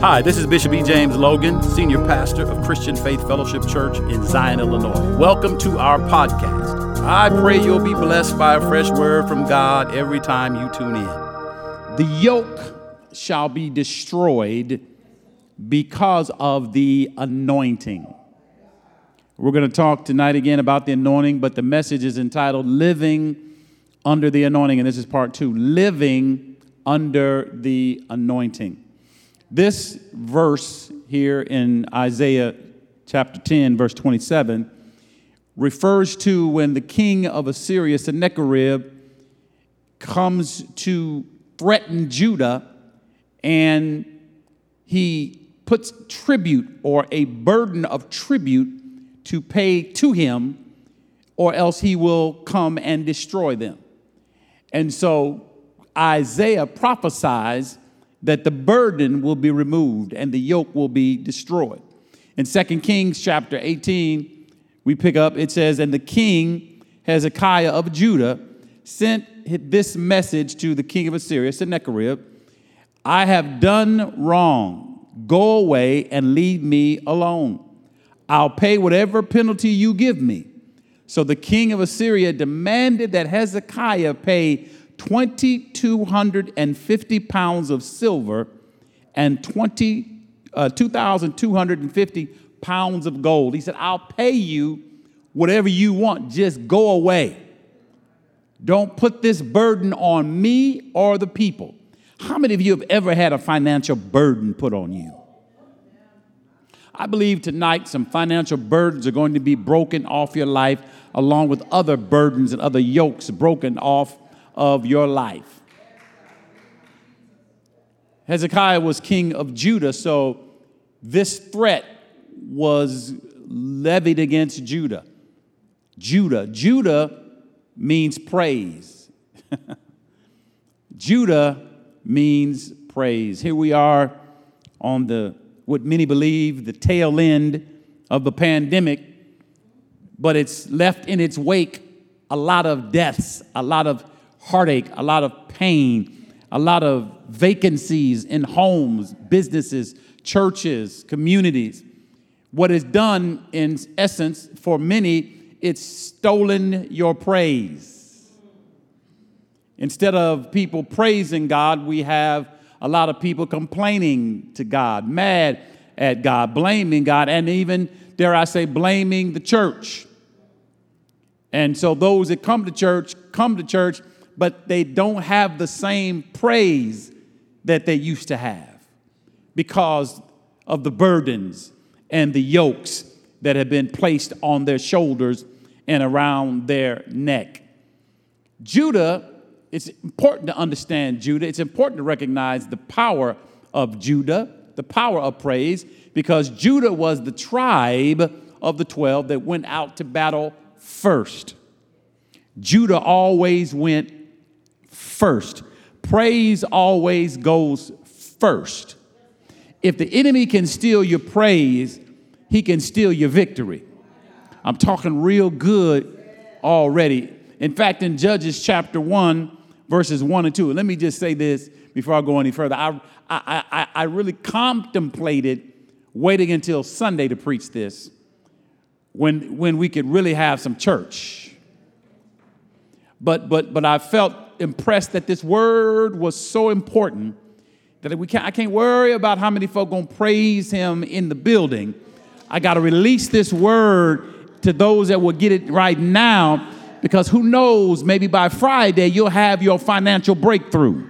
Hi, this is Bishop E. James Logan, Senior Pastor of Christian Faith Fellowship Church in Zion, Illinois. Welcome to our podcast. I pray you'll be blessed by a fresh word from God every time you tune in. The yoke shall be destroyed because of the anointing. We're going to talk tonight again about the anointing, but the message is entitled Living Under the Anointing, and this is part two Living Under the Anointing. This verse here in Isaiah chapter 10, verse 27, refers to when the king of Assyria, Sennacherib, comes to threaten Judah and he puts tribute or a burden of tribute to pay to him, or else he will come and destroy them. And so Isaiah prophesies that the burden will be removed and the yoke will be destroyed. In 2 Kings chapter 18, we pick up, it says, And the king Hezekiah of Judah sent this message to the king of Assyria, Sennacherib I have done wrong. Go away and leave me alone. I'll pay whatever penalty you give me. So the king of Assyria demanded that Hezekiah pay 2,250 pounds of silver and 20, uh, 2,250 pounds of gold. He said, I'll pay you whatever you want, just go away. Don't put this burden on me or the people. How many of you have ever had a financial burden put on you? I believe tonight some financial burdens are going to be broken off your life, along with other burdens and other yokes broken off of your life. Hezekiah was king of Judah, so this threat was levied against Judah. Judah. Judah means praise. Judah means praise. Here we are on the what many believe the tail end of the pandemic, but it's left in its wake a lot of deaths, a lot of heartache, a lot of pain, a lot of vacancies in homes, businesses, churches, communities. What is done, in essence, for many, it's stolen your praise. Instead of people praising God, we have a lot of people complaining to God, mad at God, blaming God, and even, dare I say, blaming the church. And so those that come to church come to church but they don't have the same praise that they used to have because of the burdens and the yokes that have been placed on their shoulders and around their neck. Judah, it's important to understand Judah. It's important to recognize the power of Judah, the power of praise, because Judah was the tribe of the 12 that went out to battle first. Judah always went first. Praise always goes first. If the enemy can steal your praise, he can steal your victory. I'm talking real good already. In fact, in Judges chapter 1, verses 1 and 2, let me just say this before I go any further. I, I, I, I really contemplated waiting until Sunday to preach this when, when we could really have some church. But, but, but I felt impressed that this word was so important that we can't, I can't worry about how many folk gonna praise him in the building. I got to release this word to those that will get it right now because who knows, maybe by Friday you'll have your financial breakthrough.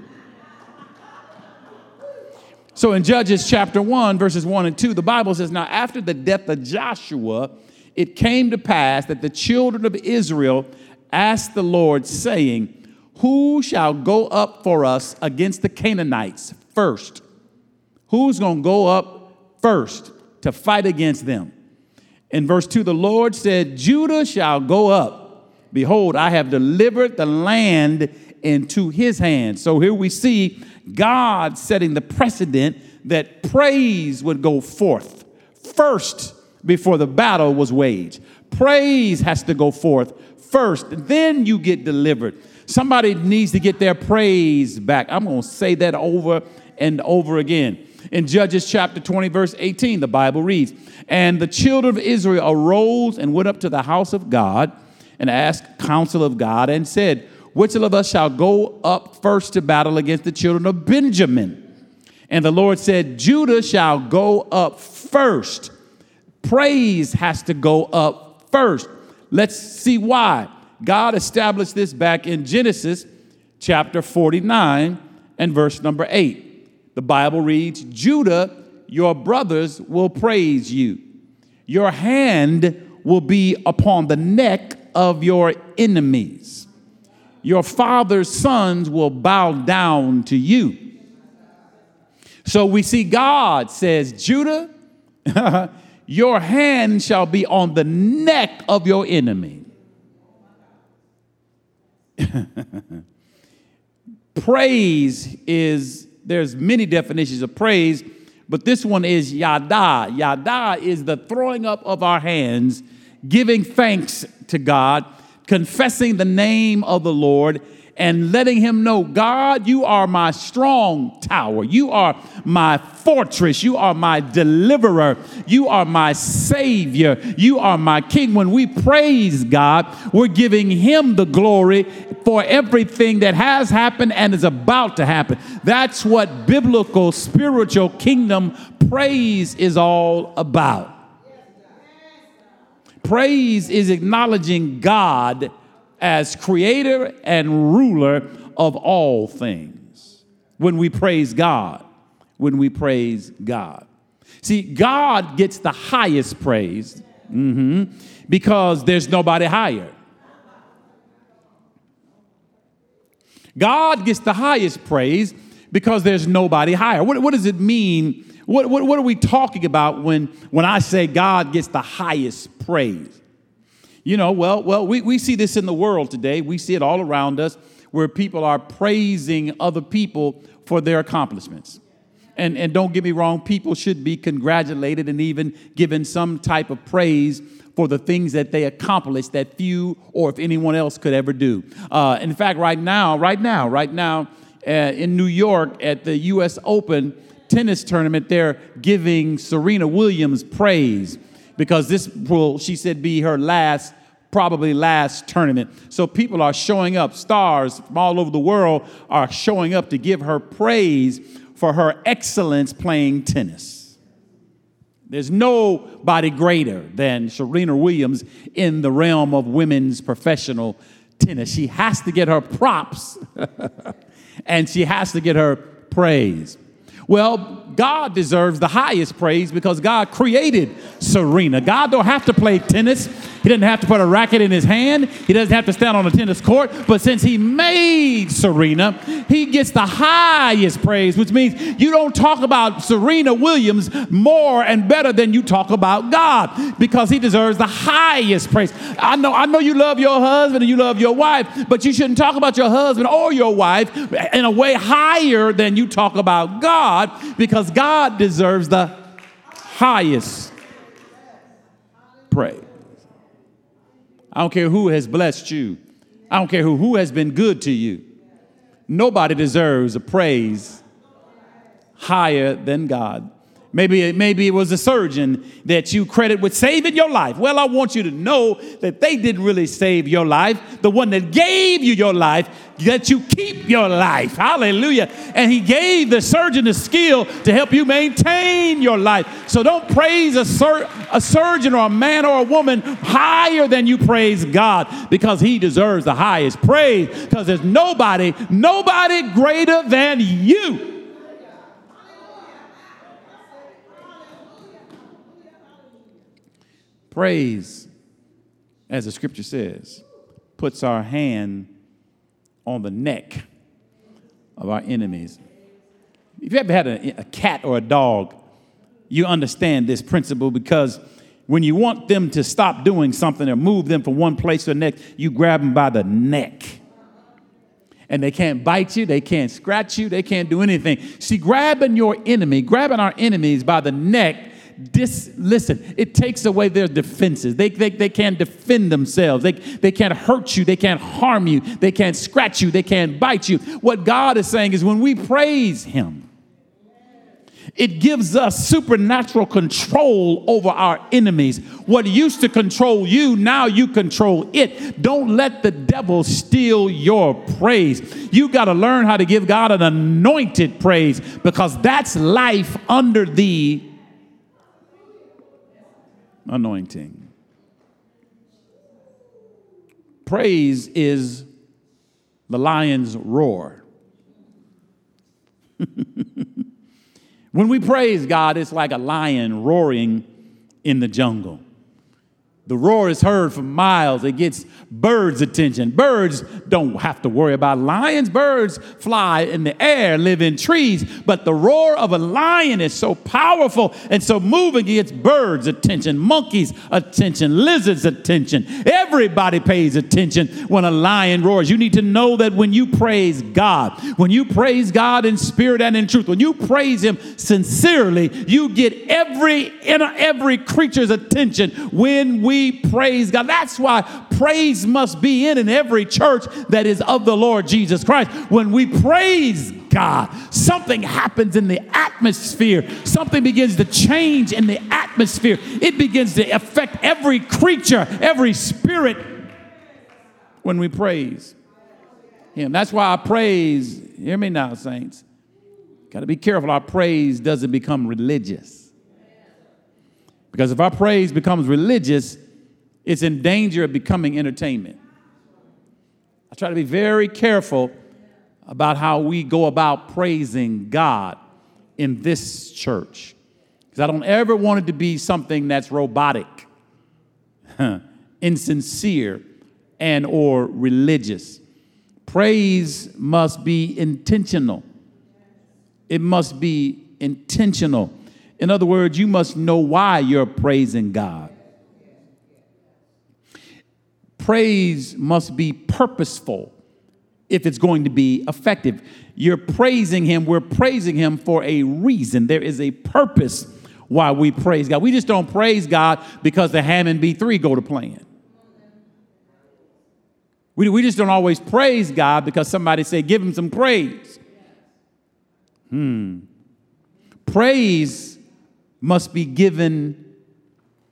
So in Judges chapter 1, verses 1 and 2, the Bible says, Now after the death of Joshua, it came to pass that the children of Israel asked the Lord, saying, who shall go up for us against the Canaanites first? Who's going to go up first to fight against them? In verse 2, the Lord said, Judah shall go up. Behold, I have delivered the land into his hand. So here we see God setting the precedent that praise would go forth first before the battle was waged. Praise has to go forth first, then you get delivered. Somebody needs to get their praise back. I'm going to say that over and over again. In Judges chapter 20, verse 18, the Bible reads, And the children of Israel arose and went up to the house of God and asked counsel of God and said, Which of us shall go up first to battle against the children of Benjamin? And the Lord said, Judah shall go up first. Praise has to go up first. Let's see why. God established this back in Genesis chapter 49 and verse number 8. The Bible reads, Judah, your brothers will praise you. Your hand will be upon the neck of your enemies. Your father's sons will bow down to you. So we see God says, Judah, your hand shall be on the neck of your enemy. praise is, there's many definitions of praise, but this one is yada. Yada is the throwing up of our hands, giving thanks to God, confessing the name of the Lord, and letting him know, God, you are my strong tower. You are my fortress. You are my deliverer. You are my savior. You are my king. When we praise God, we're giving him the glory for everything that has happened and is about to happen. That's what biblical spiritual kingdom praise is all about. Praise is acknowledging God as creator and ruler of all things. When we praise God, when we praise God. See, God gets the highest praise mm-hmm, because there's nobody higher. God gets the highest praise because there's nobody higher. What, what does it mean? What, what, what are we talking about when, when I say God gets the highest praise? You know, well, well, we, we see this in the world today. We see it all around us where people are praising other people for their accomplishments. And, and don't get me wrong, people should be congratulated and even given some type of praise for the things that they accomplished that few or if anyone else could ever do. Uh, in fact, right now, right now, right now, uh, in New York at the U.S. Open tennis tournament, they're giving Serena Williams praise because this will, she said, be her last probably last tournament. So people are showing up, stars from all over the world are showing up to give her praise for her excellence playing tennis. There's nobody greater than Serena Williams in the realm of women's professional tennis. She has to get her props and she has to get her praise. Well, God deserves the highest praise because God created Serena. God don't have to play tennis. He doesn't have to put a racket in his hand. He doesn't have to stand on a tennis court. But since he made Serena, he gets the highest praise, which means you don't talk about Serena Williams more and better than you talk about God because he deserves the highest praise. I know, I know you love your husband and you love your wife, but you shouldn't talk about your husband or your wife in a way higher than you talk about God because God deserves the highest praise. I don't care who has blessed you. I don't care who, who has been good to you. Nobody deserves a praise higher than God. Maybe, maybe it was a surgeon that you credit with saving your life. Well, I want you to know that they didn't really save your life. The one that gave you your life, that you keep your life. Hallelujah. And he gave the surgeon the skill to help you maintain your life. So don't praise a, sur- a surgeon or a man or a woman higher than you praise God because he deserves the highest praise because there's nobody, nobody greater than you. Praise, as the scripture says, puts our hand on the neck of our enemies. If you ever had a, a, cat or a dog, you understand this principle because when you want them to stop doing something or move them from one place to the next, you grab them by the neck. And they can't bite you, they can't scratch you, they can't do anything. See, grabbing your enemy, grabbing our enemies by the neck dis, listen, it takes away their defenses. They, they, they can't defend themselves. They, they can't hurt you. They can't harm you. They can't scratch you. They can't bite you. What God is saying is when we praise Him, It gives us supernatural control over our enemies. What used to control you, now you control it. Don't let the devil steal your praise. You got to learn how to give God an anointed praise because that's life under the anointing. Praise is the lion's roar. when we praise God, it's like a lion roaring in the jungle. The roar is heard for miles. It gets birds' attention. Birds don't have to worry about lions. Birds fly in the air, live in trees. But the roar of a lion is so powerful and so moving, it gets birds' attention, monkeys' attention, lizards' attention. Everybody pays attention when a lion roars. You need to know that when you praise God, when you praise God in spirit and in truth, when you praise Him sincerely, you get every, every creature's attention when we praise God. That's why praise must be in in every church that is of the Lord Jesus Christ. When we praise God, something happens in the atmosphere. Something begins to change in the atmosphere. It begins to affect every creature, every spirit when we praise Him. That's why our praise, hear me now, saints. Got to be careful our praise doesn't become religious. Because if our praise becomes religious, it's in danger of becoming entertainment. I try to be very careful about how we go about praising God in this church. Because I don't ever want it to be something that's robotic, insincere, and or religious. Praise must be intentional. It must be intentional. In other words, you must know why you're praising God praise must be purposeful if it's going to be effective. You're praising Him, we're praising Him for a reason. There is a purpose why we praise God. We just don't praise God because the Hammond B3 go to playing. We, we just don't always praise God because somebody say, give him some praise. Hmm. Praise must be given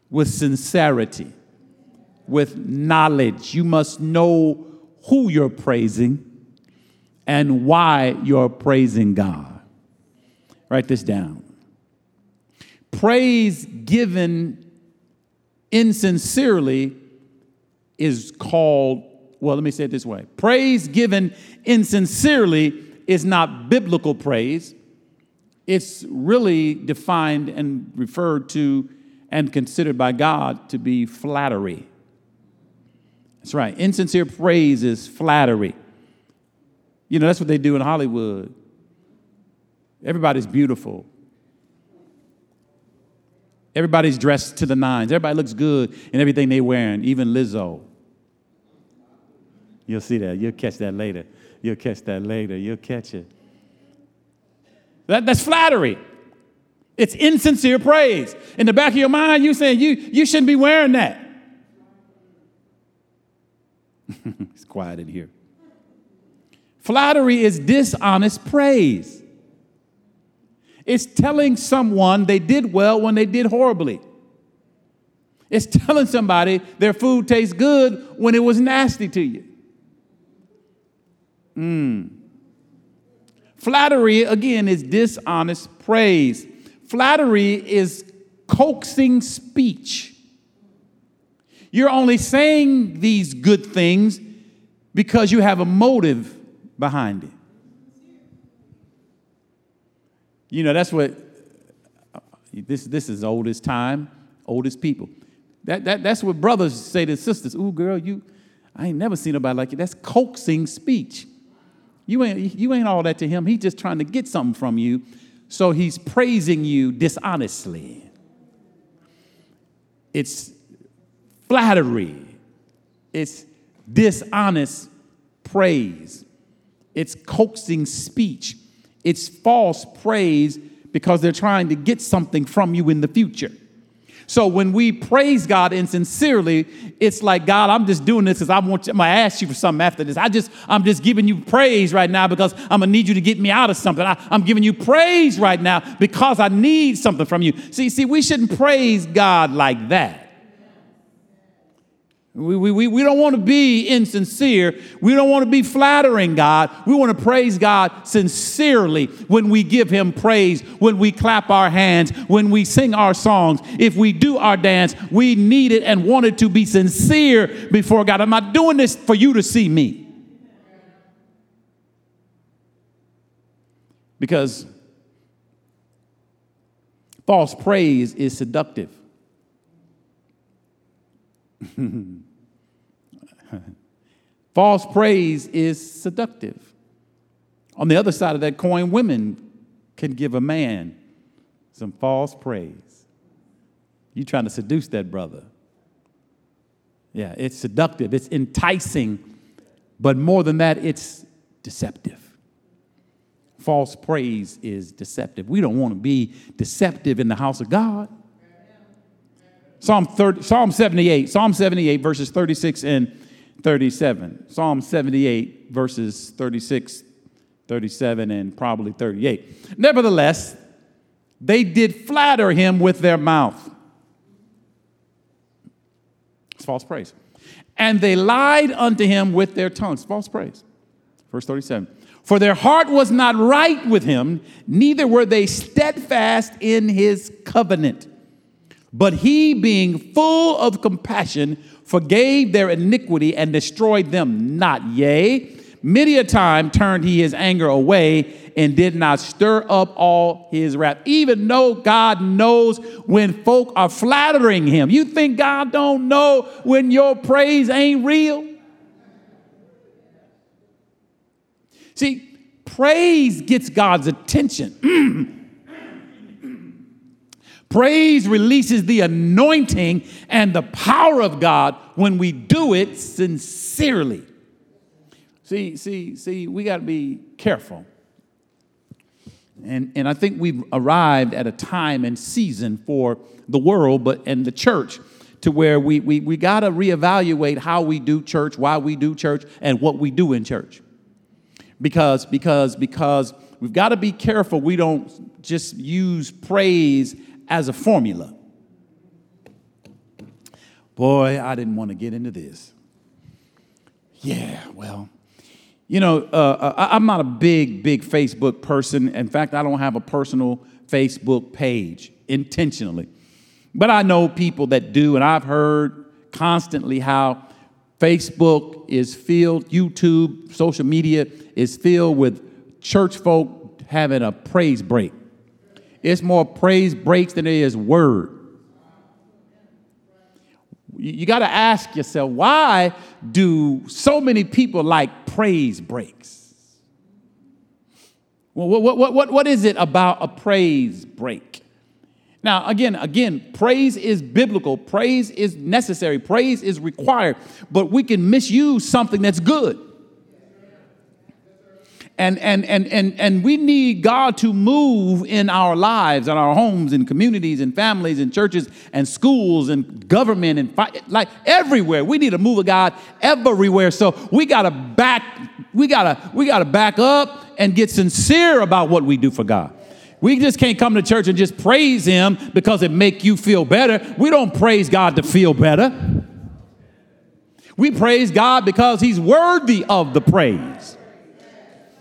with sincerity with knowledge. You must know who you're praising and why you're praising God. Write this down. Praise given insincerely is called, well, let me say it this way praise given insincerely is not biblical praise. It's really defined and referred to and considered by God to be flattery. That's right. Insincere praise is flattery. You know, that's what they do in Hollywood. Everybody's beautiful. Everybody's dressed to the nines. Everybody looks good in everything they're wearing, even Lizzo. You'll see that. You'll catch that later. You'll catch that later. You'll catch it. That, that's flattery. It's insincere praise. In the back of your mind, you're saying you, you shouldn't be wearing that. it's quiet in here. Flattery is dishonest praise. It's telling someone they did well when they did horribly. It's telling somebody their food tastes good when it was nasty to you. Mm. Flattery, again, is dishonest praise. Flattery is coaxing speech. You're only saying these good things because you have a motive behind it. You know, that's what this, this is oldest time, oldest people. That, that, that's what brothers say to sisters. Ooh, girl, you, I ain't never seen nobody like you. That's coaxing speech. You ain't, you ain't all that to him. He's just trying to get something from you. So he's praising you dishonestly. It's flattery, it's dishonest praise, it's coaxing speech, it's false praise because they're trying to get something from you in the future. So when we praise God insincerely, it's like God, I'm just doing this because I want. You, I'm gonna ask you for something after this. I just, I'm just giving you praise right now because I'm gonna need you to get me out of something. I, I'm giving you praise right now because I need something from you. See, see, we shouldn't praise God like that. We, we, we don't want to be insincere. We don't want to be flattering God. We want to praise God sincerely when we give Him praise, when we clap our hands, when we sing our songs. If we do our dance, we need it and want it to be sincere before God. I'm not doing this for you to see me. Because false praise is seductive. False praise is seductive. On the other side of that coin, women can give a man some false praise. You trying to seduce that brother. Yeah, it's seductive, it's enticing, but more than that, it's deceptive. False praise is deceptive. We don't want to be deceptive in the house of God. Psalm, 30, Psalm 78, Psalm 78, verses 36 and 37. Psalm 78, verses 36, 37, and probably 38. Nevertheless, they did flatter him with their mouth. It's false praise. And they lied unto him with their tongues. False praise. Verse 37. For their heart was not right with him, neither were they steadfast in his covenant. But he, being full of compassion, forgave their iniquity and destroyed them not. Yea, many a time turned he his anger away and did not stir up all his wrath. Even though God knows when folk are flattering him. You think God don't know when your praise ain't real? See, praise gets God's attention. Praise releases the anointing and the power of God when we do it sincerely. See, see, see, we got to be careful. And, and I think we've arrived at a time and season for the world but and the church to where we, we, we got to reevaluate how we do church, why we do church, and what we do in church. Because, because, because we've got to be careful we don't just use praise as a formula. Boy, I didn't want to get into this. Yeah, well, you know, uh, uh I'm not a big, big Facebook person. In fact, I don't have a personal Facebook page intentionally. But I know people that do, and I've heard constantly how Facebook is filled, YouTube, social media is filled with church folk having a praise break. It's more praise breaks than it is word. You got to ask yourself, why do so many people like praise breaks? Well, what, what, what, what is it about a praise break? Now, again, again, praise is biblical. Praise is necessary. Praise is required. But we can misuse something that's good. And, and, and, and, and we need God to move in our lives, in our homes, and communities, and families, and churches, and schools, and government, and fi- like everywhere. We need a move of God everywhere. So we gotta back, we gotta, we gotta back up and get sincere about what we do for God. We just can't come to church and just praise Him because it make you feel better. We don't praise God to feel better. We praise God because He's worthy of the praise.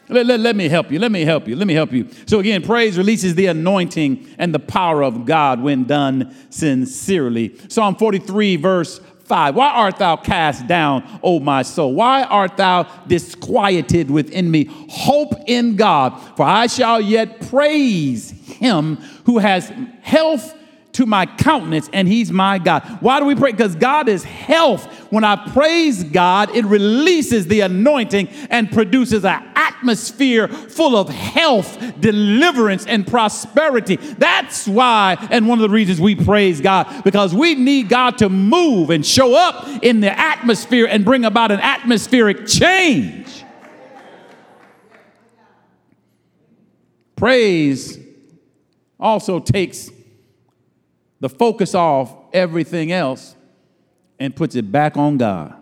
Let, let, let, me help you. Let me help you. Let me help you. So, again, praise releases the anointing and the power of God when done sincerely. Psalm 43, verse 5. Why art thou cast down, O my soul? Why art thou disquieted within me? Hope in God, for I shall yet praise him who has health to my countenance, and He's my God. Why do we pray? Because God is health. When I praise God, it releases the anointing and produces an atmosphere full of health, deliverance, and prosperity. That's why, and one of the reasons we praise God, because we need God to move and show up in the atmosphere and bring about an atmospheric change. Praise also takes the focus off everything else and puts it back on God.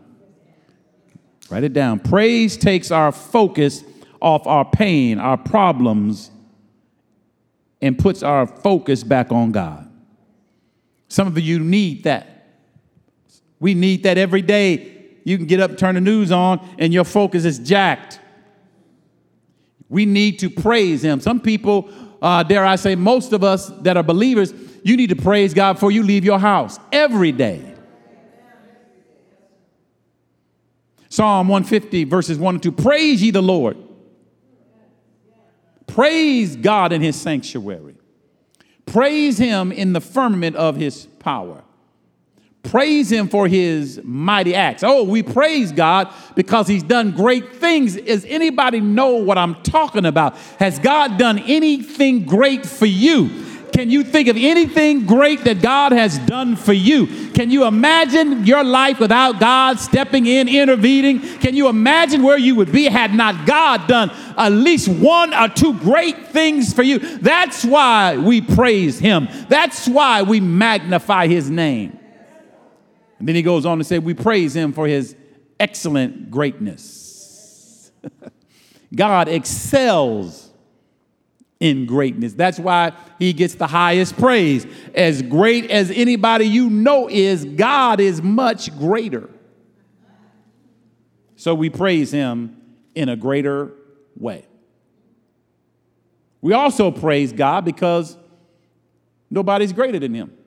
Write it down. Praise takes our focus off our pain, our problems, and puts our focus back on God. Some of you need that. We need that every day. You can get up, turn the news on, and your focus is jacked. We need to praise Him. Some people, uh, dare I say, most of us that are believers, you need to praise God before you leave your house every day. Psalm 150, verses 1 and 2 Praise ye the Lord. Praise God in his sanctuary. Praise him in the firmament of his power. Praise him for his mighty acts. Oh, we praise God because he's done great things. Does anybody know what I'm talking about? Has God done anything great for you? Can you think of anything great that God has done for you? Can you imagine your life without God stepping in, intervening? Can you imagine where you would be had not God done at least one or two great things for you? That's why we praise Him. That's why we magnify His name. And then he goes on to say, We praise Him for His excellent greatness. God excels in greatness. That's why he gets the highest praise. As great as anybody you know is, God is much greater. So we praise him in a greater way. We also praise God because nobody's greater than him.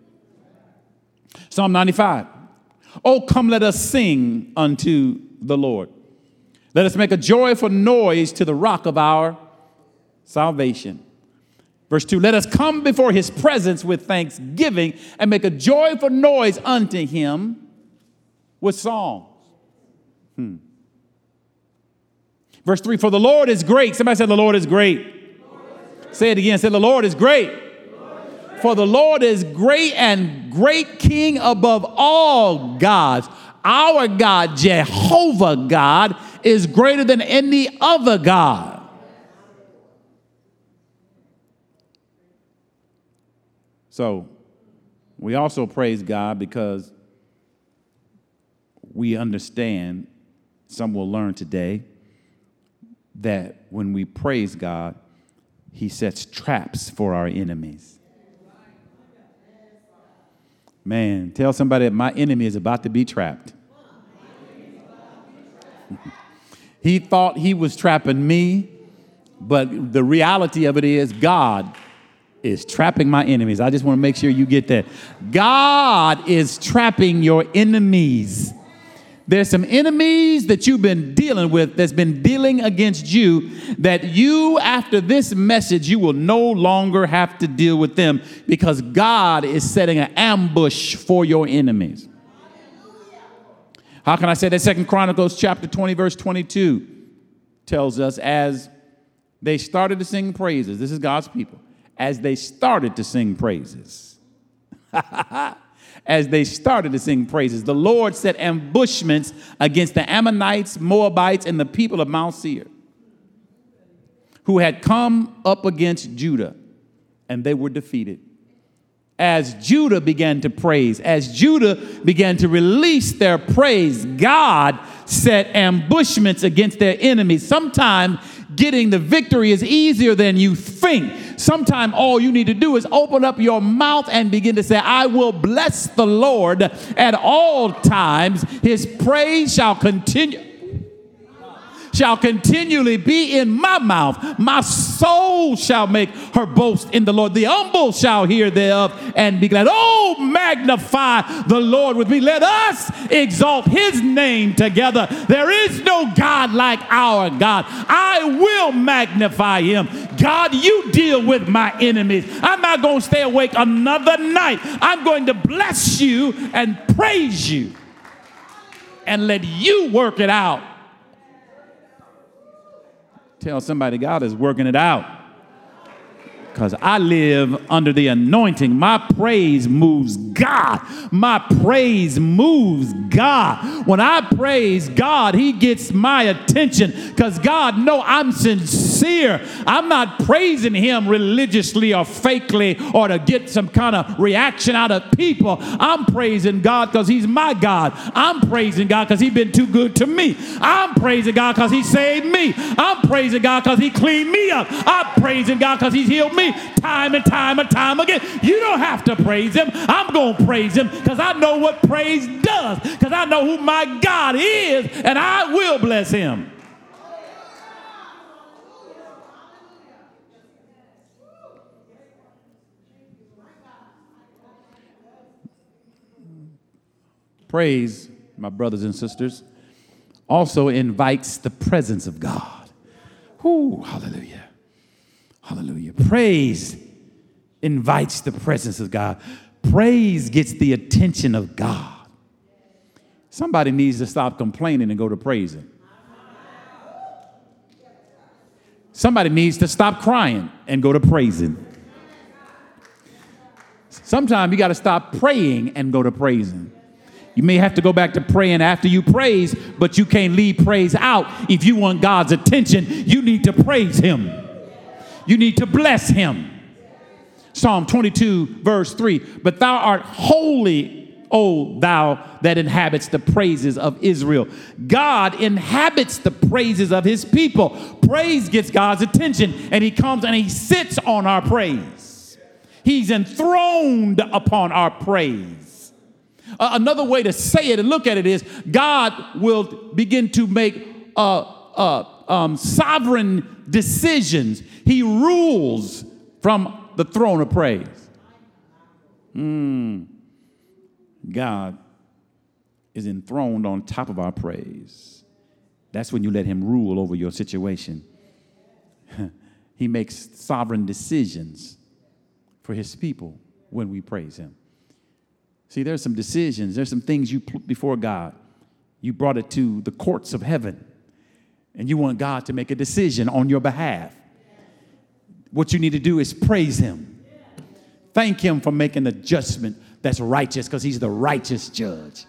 Psalm 95. Oh, come, let us sing unto the Lord. Let us make a joyful noise to the rock of our salvation. Verse 2 Let us come before his presence with thanksgiving and make a joyful noise unto him with songs. Hmm. Verse 3 For the Lord is great. Somebody said, The Lord is great. Say it again. Say, The. Lord is great. For the Lord is great and great King above all gods. Our God, Jehovah God, is greater than any other God. So we also praise God because we understand, some will learn today, that when we praise God, He sets traps for our enemies. Man, tell somebody that my enemy is about to be trapped. he thought he was trapping me, but the reality of it is God is trapping my enemies. I just want to make sure you get that. God is trapping your enemies. There's some enemies that you've been dealing with that's been dealing against you that you, after this message, you will no longer have to deal with them because God is setting an ambush for your enemies. How can I say that? Second Chronicles chapter 20, verse 22 tells us as they started to sing praises, this is God's people as they started to sing praises. as they started to sing praises, the Lord set ambushments against the Ammonites, Moabites, and the people of Mount Seir, who had come up against Judah, and they were defeated. As Judah began to praise, as Judah began to release their praise, God set ambushments against their enemies. Sometimes getting the victory is easier than you think. Sometimes all you need to do is open up your mouth and begin to say, I will bless the Lord at all times. His praise shall continue shall continually be in my mouth. My soul shall make her boast in the Lord. The humble shall hear thereof and be glad. Oh, magnify the Lord with me. Let us exalt his name together. There is no God like our God. I will magnify him. God, you deal with my enemies. I'm not going to stay awake another night. I'm going to bless you and praise you and let you work it out Tell somebody God is working it out. Because I live under the anointing. My praise moves God. My praise moves God. When I praise God, He gets my attention because God know I'm sincere sincere. I'm not praising him religiously or fakely or to get some kind of reaction out of people. I'm praising God because he's my God. I'm praising God because he's been too good to me. I'm praising God because he saved me. I'm praising God because he cleaned me up. I'm praising God because he's healed me time and time and time again. You don't have to praise him. I'm going to praise him because I know what praise does, because I know who my God is, and I will bless him. Praise, my brothers and sisters, also invites the presence of God. Whoo, hallelujah. Hallelujah. Praise invites the presence of God. Praise gets the attention of God. Somebody needs to stop complaining and go to praising. Somebody needs to stop crying and go to praising. Sometimes you got to stop praying and go to praising. You may have to go back to praying after you praise, but you can't leave praise out. If you want God's attention, you need to praise Him. You need to bless Him. Psalm 22, verse 3 But thou art holy, O thou that inhabits the praises of Israel. God inhabits the praises of his people. Praise gets God's attention, and he comes and he sits on our praise. He's enthroned upon our praise. Uh, another way to say it and look at it is God will begin to make uh, uh, um, sovereign decisions. He rules from the throne of praise. Mm. God is enthroned on top of our praise. That's when you let Him rule over your situation. he makes sovereign decisions for His people when we praise Him. See, there's some decisions, there's some things you put before God. You brought it to the courts of heaven, and you want God to make a decision on your behalf. What you need to do is praise Him. Thank Him for making the judgment that's righteous because he's the righteous judge.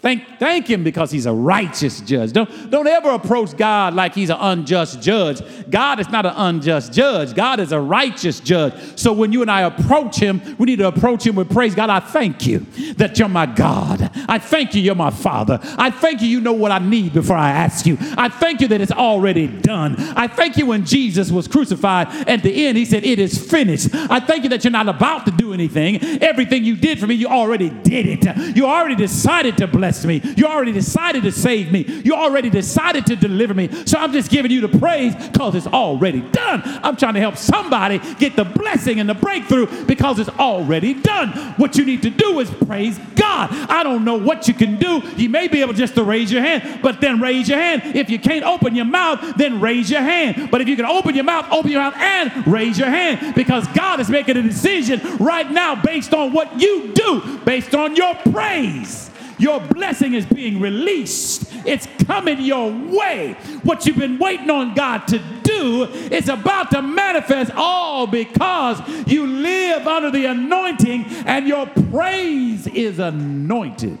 Thank, thank him because he's a righteous judge. Don't, don't ever approach God like he's an unjust judge. God is not an unjust judge. God is a righteous judge. So when you and I approach him, we need to approach him with praise. God, I thank you that you're my God. I thank you, you're my Father. I thank you, you know what I need before I ask you. I thank you that it's already done. I thank you when Jesus was crucified at the end, he said, It is finished. I thank you that you're not about to do anything. Everything you did for me, you already did it. You already decided to bless me. You already decided to save me. You already decided to deliver me. So I'm just giving you the praise because it's already done. I'm trying to help somebody get the blessing and the breakthrough because it's already done. What you need to do is praise God. I don't know what you can do. You may be able just to raise your hand, but then raise your hand. If you can't open your mouth, then raise your hand. But if you can open your mouth, open your mouth and raise your hand because God is making a decision right now based on what you do, based on your praise. Your blessing is being released. It's coming your way. What you've been waiting on God to do is about to manifest all because you live under the anointing and your praise is anointed.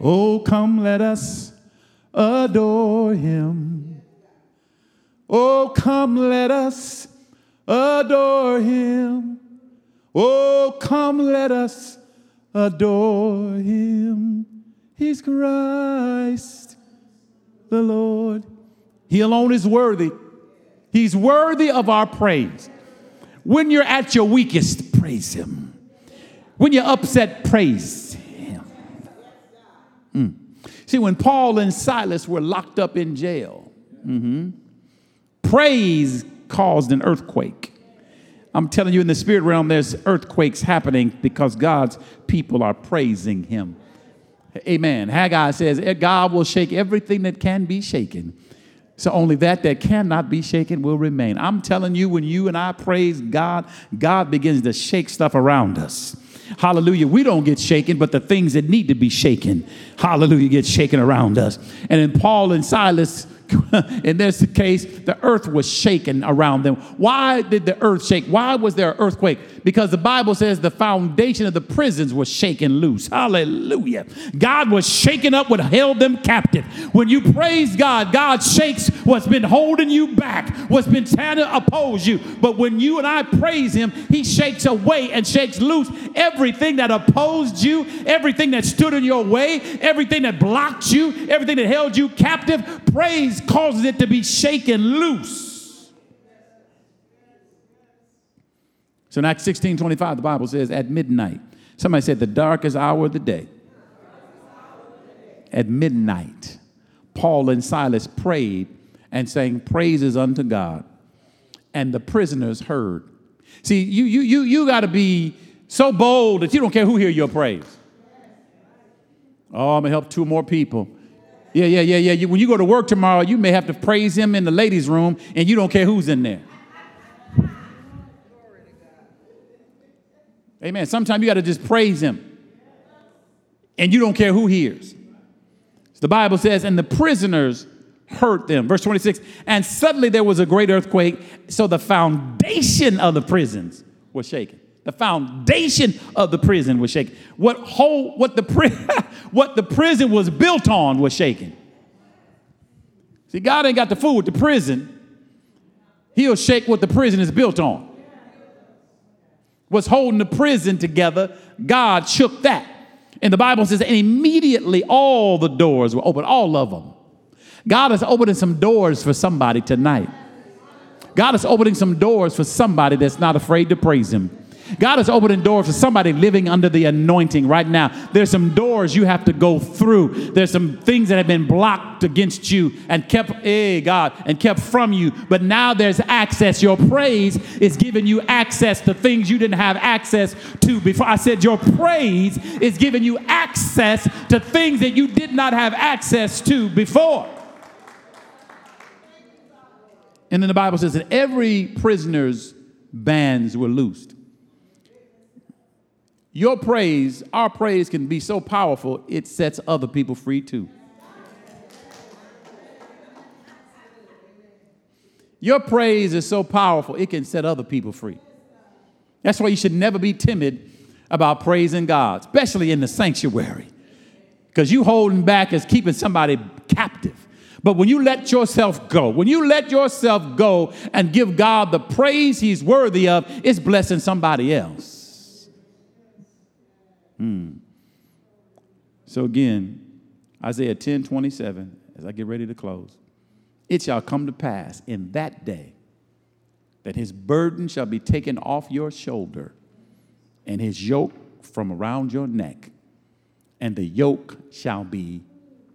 Oh, come, let us adore him. Oh, come, let us adore him. Oh, come, let us adore him. He's Christ the Lord. He alone is worthy. He's worthy of our praise. When you're at your weakest, praise him. When you're upset, praise him. Mm. See, when Paul and Silas were locked up in jail, mm-hmm, Praise caused an earthquake. I'm telling you, in the spirit realm, there's earthquakes happening because God's people are praising Him. Amen. Haggai says, eh, God will shake everything that can be shaken. So only that that cannot be shaken will remain. I'm telling you, when you and I praise God, God begins to shake stuff around us. Hallelujah. We don't get shaken, but the things that need to be shaken, hallelujah, get shaken around us. And then Paul and Silas in this case, the earth was shaken around them. Why did the earth shake? Why was there an earthquake? Because the Bible says the foundation of the prisons was shaken loose. Hallelujah. God was shaken up what held them captive. When you praise God, God shakes what's been holding you back, what's been trying to oppose you. But when you and I praise Him, He shakes away and shakes loose everything that opposed you, everything that stood in your way, everything that blocked you, everything that held you captive. Praise causes it to be shaken loose. So in Acts 16 25, the Bible says, at midnight, somebody said, the darkest hour of the day. At midnight, Paul and Silas prayed and sang praises unto God, and the prisoners heard. See, you, you, you, you got to be so bold that you don't care who hear your praise. Oh, I'm going to help two more people. Yeah, yeah, yeah, yeah. You, when you go to work tomorrow, you may have to praise him in the ladies' room, and you don't care who's in there. Amen. Sometimes you got to just praise him, and you don't care who hears. So the Bible says, and the prisoners heard them. Verse 26, and suddenly there was a great earthquake, so the foundation of the prisons was shaken. The foundation of the prison was shaken. What whole what the pri- what the prison was built on was shaken. See, God ain't got the fool with the prison. He'll shake what the prison is built on. What's holding the prison together, God shook that. And the Bible says, and immediately all the doors were open, all of them. God is opening some doors for somebody tonight. God is opening some doors for somebody that's not afraid to praise Him. God is opening doors for somebody living under the anointing right now. There's some doors you have to go through. There's some things that have been blocked against you and kept, hey God, and kept from you. But now there's access. Your praise is giving you access to things you didn't have access to before. I said your praise is giving you access to things that you did not have access to before. And then the Bible says that every prisoner's bands were loosed. Your praise, our praise can be so powerful, it sets other people free too. Your praise is so powerful, it can set other people free. That's why you should never be timid about praising God, especially in the sanctuary. Because you holding back is keeping somebody captive. But when you let yourself go, when you let yourself go and give God the praise he's worthy of, it's blessing somebody else. Hmm. So again, Isaiah 10 27, as I get ready to close, it shall come to pass in that day that his burden shall be taken off your shoulder and his yoke from around your neck, and the yoke shall be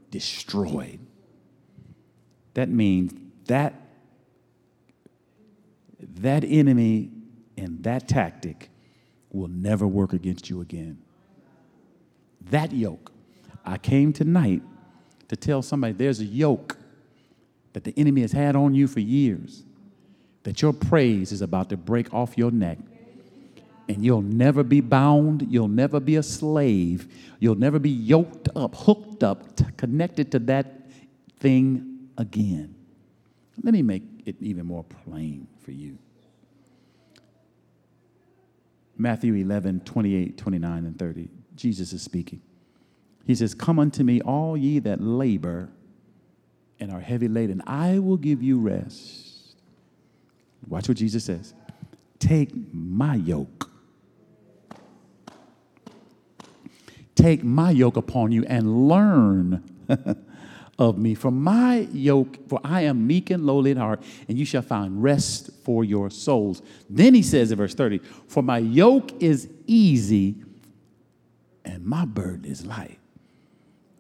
destroyed. That means that that enemy and that tactic will never work against you again that yoke. I came tonight to tell somebody there's a yoke that the enemy has had on you for years, that your praise is about to break off your neck. And you'll never be bound. You'll never be a slave. You'll never be yoked up, hooked up, t- connected to that thing again. Let me make it even more plain for you. Matthew 11, 28, 29, and 30. Jesus is speaking. He says, Come unto me, all ye that labor and are heavy laden, I will give you rest. Watch what Jesus says. Take my yoke. Take my yoke upon you and learn of me. For my yoke, for I am meek and lowly in heart, and you shall find rest for your souls. Then he says in verse 30, For my yoke is easy and my burden is light.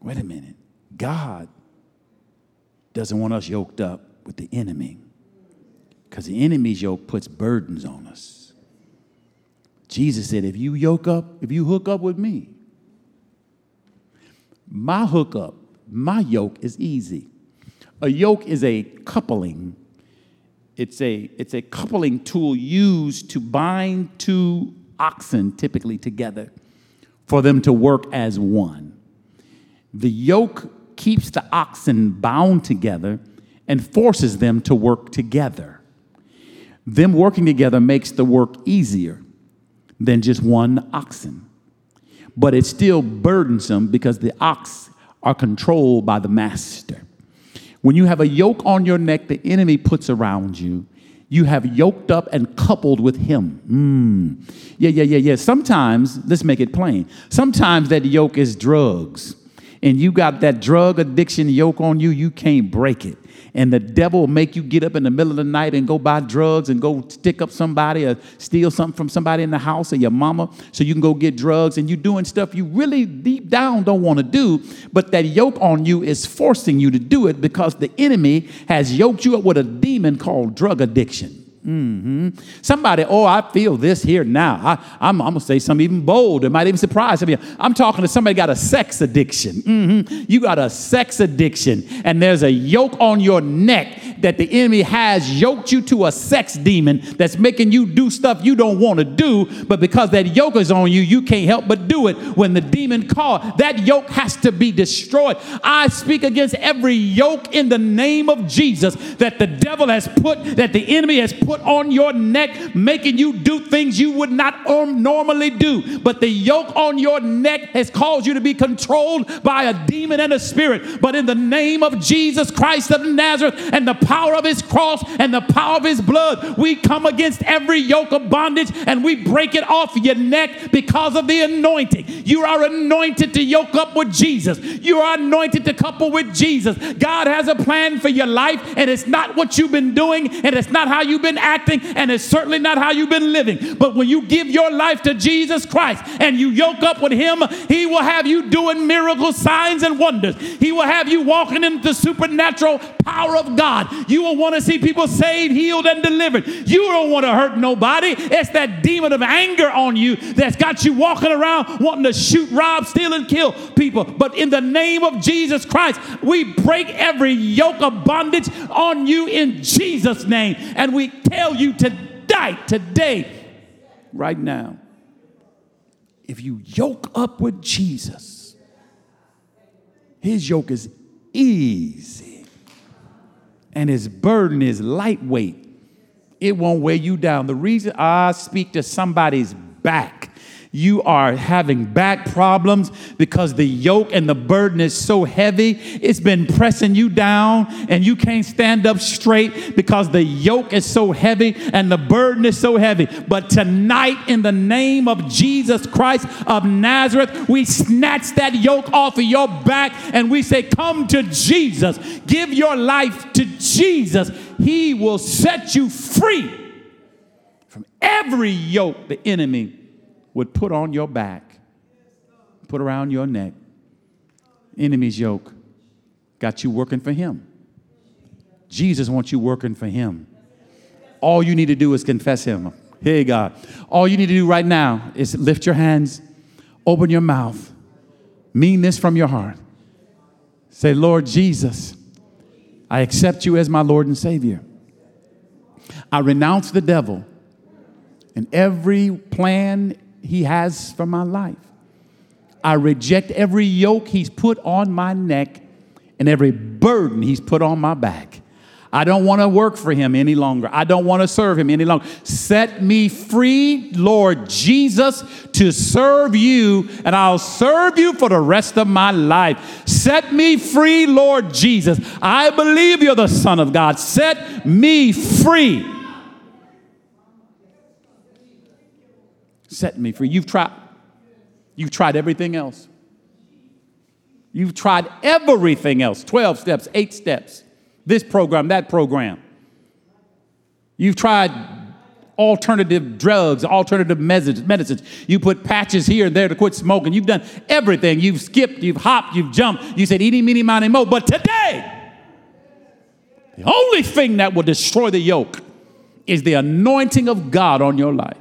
Wait a minute. God doesn't want us yoked up with the enemy because the enemy's yoke puts burdens on us. Jesus said, if you yoke up, if you hook up with me, my hookup, my yoke is easy. A yoke is a coupling. It's a, it's a coupling tool used to bind two oxen typically together for them to work as one. The yoke keeps the oxen bound together and forces them to work together. Them working together makes the work easier than just one oxen. But it's still burdensome because the ox are controlled by the master. When you have a yoke on your neck, the enemy puts around you. You have yoked up and coupled with him. Mm. Yeah, yeah, yeah, yeah. Sometimes, let's make it plain. Sometimes that yoke is drugs, and you got that drug addiction yoke on you, you can't break it and the devil will make you get up in the middle of the night and go buy drugs and go stick up somebody or steal something from somebody in the house or your mama so you can go get drugs and you're doing stuff you really deep down don't want to do, but that yoke on you is forcing you to do it because the enemy has yoked you up with a demon called drug addiction. Mm-hmm. Somebody, oh, I feel this here now. I, am going to say something even bold. It might even surprise you. I'm talking to somebody got a sex addiction. Mm-hmm. You got a sex addiction, and there's a yoke on your neck that the enemy has yoked you to a sex demon that's making you do stuff you don't want to do, but because that yoke is on you, you can't help but do it when the demon calls. That yoke has to be destroyed. I speak against every yoke in the name of Jesus that the devil has put, that the enemy has put put on your neck, making you do things you would not normally do. But the yoke on your neck has caused you to be controlled by a demon and a spirit. But in the name of Jesus Christ of Nazareth and the power of his cross and the power of his blood, we come against every yoke of bondage and we break it off your neck because of the anointing. You are anointed to yoke up with Jesus. You are anointed to couple with Jesus. God has a plan for your life, and it's not what you've been doing, and it's not how you've been acting, and it's certainly not how you've been living. But when you give your life to Jesus Christ and you yoke up with Him, He will have you doing miracles, signs, and wonders. He will have you walking in the supernatural power of God. You will want to see people saved, healed, and delivered. You don't want to hurt nobody. It's that demon of anger on you that's got you walking around wanting to shoot, rob, steal, and kill people. But in the name of Jesus Christ, we break every yoke of bondage on you in Jesus' name. And we tell you tonight, today, right now, if you yoke up with Jesus, his yoke is easy and his burden is lightweight. It won't weigh you down. The reason I speak to somebody's back you are having back problems because the yoke and the burden is so heavy, it's been pressing you down and you can't stand up straight because the yoke is so heavy and the burden is so heavy. But tonight, in the name of Jesus Christ of Nazareth, we snatch that yoke off of your back and we say, Come to Jesus. Give your life to Jesus. He will set you free from every yoke the enemy would put on your back, put around your neck. Enemy's yoke got you working for him. Jesus wants you working for him. All you need to do is confess him. Hey, God. All you need to do right now is lift your hands, open your mouth, mean this from your heart. Say, Lord Jesus, I accept you as my Lord and Savior. I renounce the devil and every plan he has for my life. I reject every yoke he's put on my neck and every burden he's put on my back. I don't want to work for him any longer. I don't want to serve him any longer. Set me free, Lord Jesus, to serve you, and I'll serve you for the rest of my life. Set me free, Lord Jesus. I believe you're the Son of God. Set me free. Set me free. You've tried, you've tried everything else. You've tried everything else 12 steps, eight steps, this program, that program. You've tried alternative drugs, alternative medicines. You put patches here and there to quit smoking. You've done everything. You've skipped, you've hopped, you've jumped. You said, eeny, meeny, miny, mo. But today, the only thing that will destroy the yoke is the anointing of God on your life.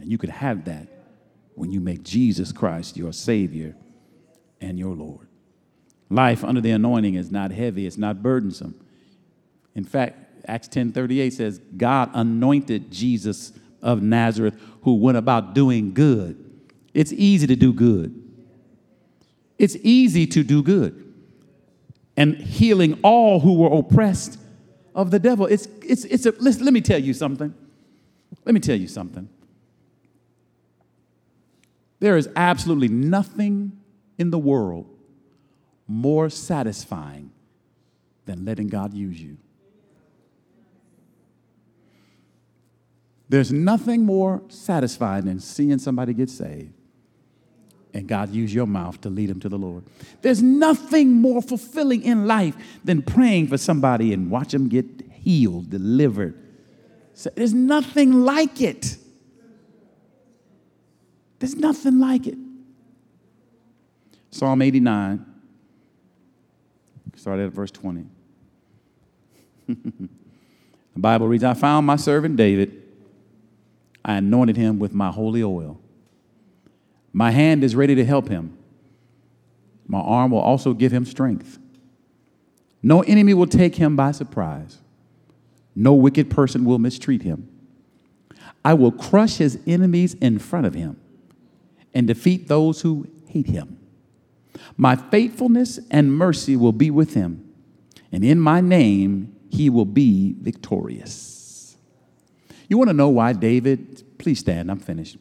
And you can have that when you make Jesus Christ your Savior and your Lord. Life under the anointing is not heavy, it's not burdensome. In fact, Acts 10:38 says, God anointed Jesus of Nazareth who went about doing good. It's easy to do good. It's easy to do good. and healing all who were oppressed of the devil. It's, it's, it's a, let let me tell you something. Let me tell you something. There is absolutely nothing in the world more satisfying than letting God use you. There's nothing more satisfying than seeing somebody get saved and God use your mouth to lead them to the Lord. There's nothing more fulfilling in life than praying for somebody and watch them get healed, delivered. So there's nothing like it. There's nothing like it. Psalm 89, started at verse 20. the Bible reads I found my servant David, I anointed him with my holy oil. My hand is ready to help him. My arm will also give him strength. No enemy will take him by surprise. No wicked person will mistreat him. I will crush his enemies in front of him and defeat those who hate him. My faithfulness and mercy will be with him, and in my name he will be victorious. You want to know why David, please stand, I'm finished.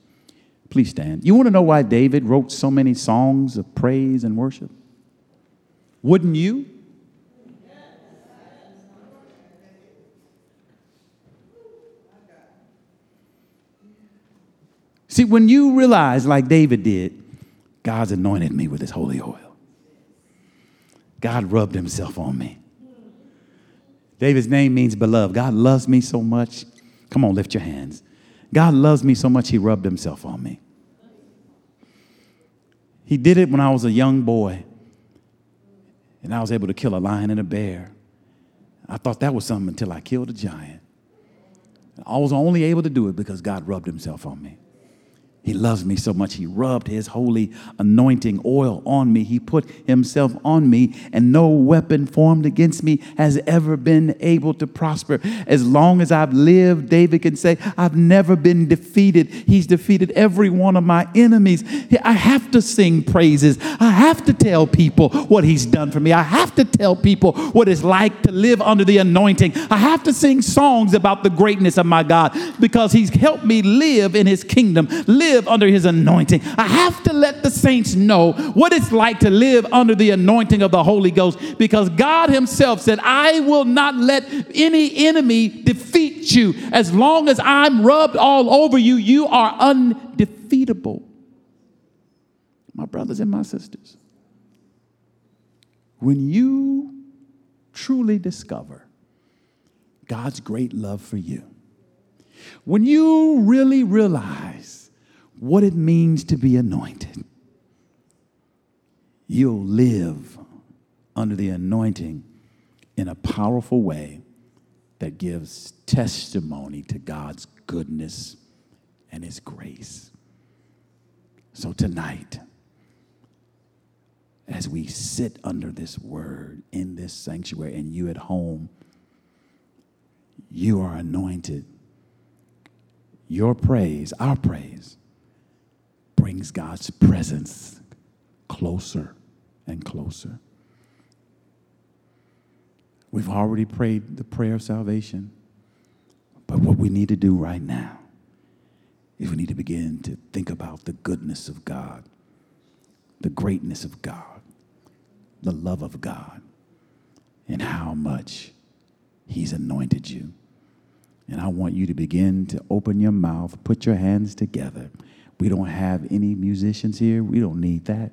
Please stand. You want to know why David wrote so many songs of praise and worship? Wouldn't you? See, when you realize, like David did, God's anointed me with his holy oil, God rubbed himself on me. David's name means beloved. God loves me so much. Come on, lift your hands. God loves me so much, he rubbed himself on me. He did it when I was a young boy, and I was able to kill a lion and a bear. I thought that was something until I killed a giant. I was only able to do it because God rubbed himself on me. He loves me so much. He rubbed his holy anointing oil on me. He put himself on me, and no weapon formed against me has ever been able to prosper. As long as I've lived, David can say, I've never been defeated. He's defeated every one of my enemies. I have to sing praises. I have to tell people what he's done for me. I have to tell people what it's like to live under the anointing. I have to sing songs about the greatness of my God because he's helped me live in his kingdom, live live under his anointing. I have to let the saints know what it's like to live under the anointing of the Holy Ghost because God himself said, I will not let any enemy defeat you. As long as I'm rubbed all over you, you are undefeatable. My brothers and my sisters, when you truly discover God's great love for you, when you really realize what it means to be anointed. You'll live under the anointing in a powerful way that gives testimony to God's goodness and His grace. So tonight, as we sit under this word in this sanctuary and you at home, you are anointed. Your praise, our praise, brings God's presence closer and closer. We've already prayed the prayer of salvation, but what we need to do right now is we need to begin to think about the goodness of God, the greatness of God, the love of God, and how much He's anointed you. And I want you to begin to open your mouth, put your hands together we don't have any musicians here. We don't need that.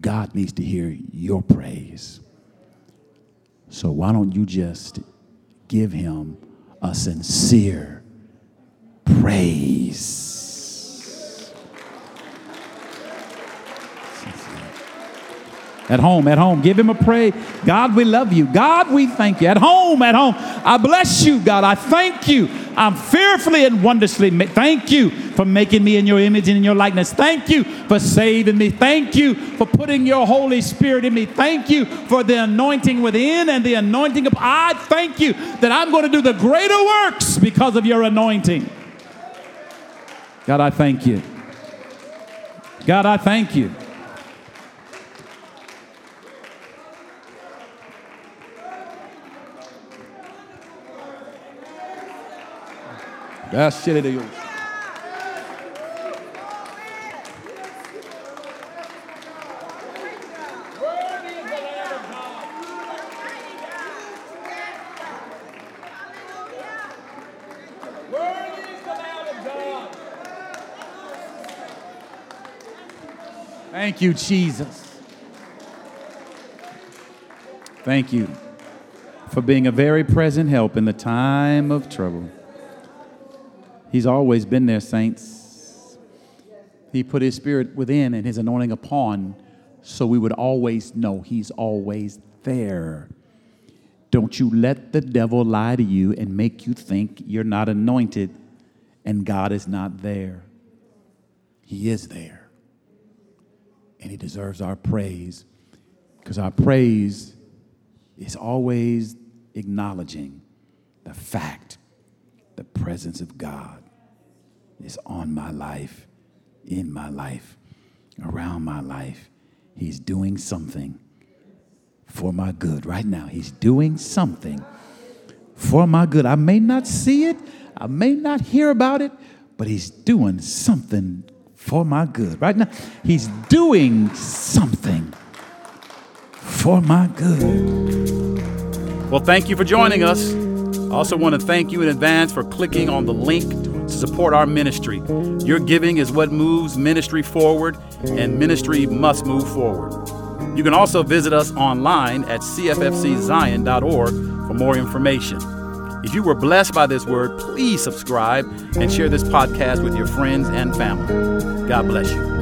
God needs to hear your praise. So why don't you just give him a sincere praise? At home, at home, give him a praise. God, we love you. God, we thank you. At home, at home, I bless you, God. I thank you. I'm fearfully and wondrously. Thank you for making me in your image and in your likeness. Thank you for saving me. Thank you for putting your Holy Spirit in me. Thank you for the anointing within and the anointing of. I thank you that I'm going to do the greater works because of your anointing. God, I thank you. God, I thank you. That's shit it is. Thank you, Jesus. Thank you for being a very present help in the time of trouble. He's always been there, saints. He put his spirit within and his anointing upon so we would always know he's always there. Don't you let the devil lie to you and make you think you're not anointed and God is not there. He is there. And he deserves our praise because our praise is always acknowledging the fact the presence of God is on my life, in my life, around my life. He's doing something for my good right now. He's doing something for my good. I may not see it, I may not hear about it, but He's doing something for my good right now. He's doing something for my good. Well, thank you for joining us. I also want to thank you in advance for clicking on the link to support our ministry. Your giving is what moves ministry forward, and ministry must move forward. You can also visit us online at cffczion.org for more information. If you were blessed by this word, please subscribe and share this podcast with your friends and family. God bless you.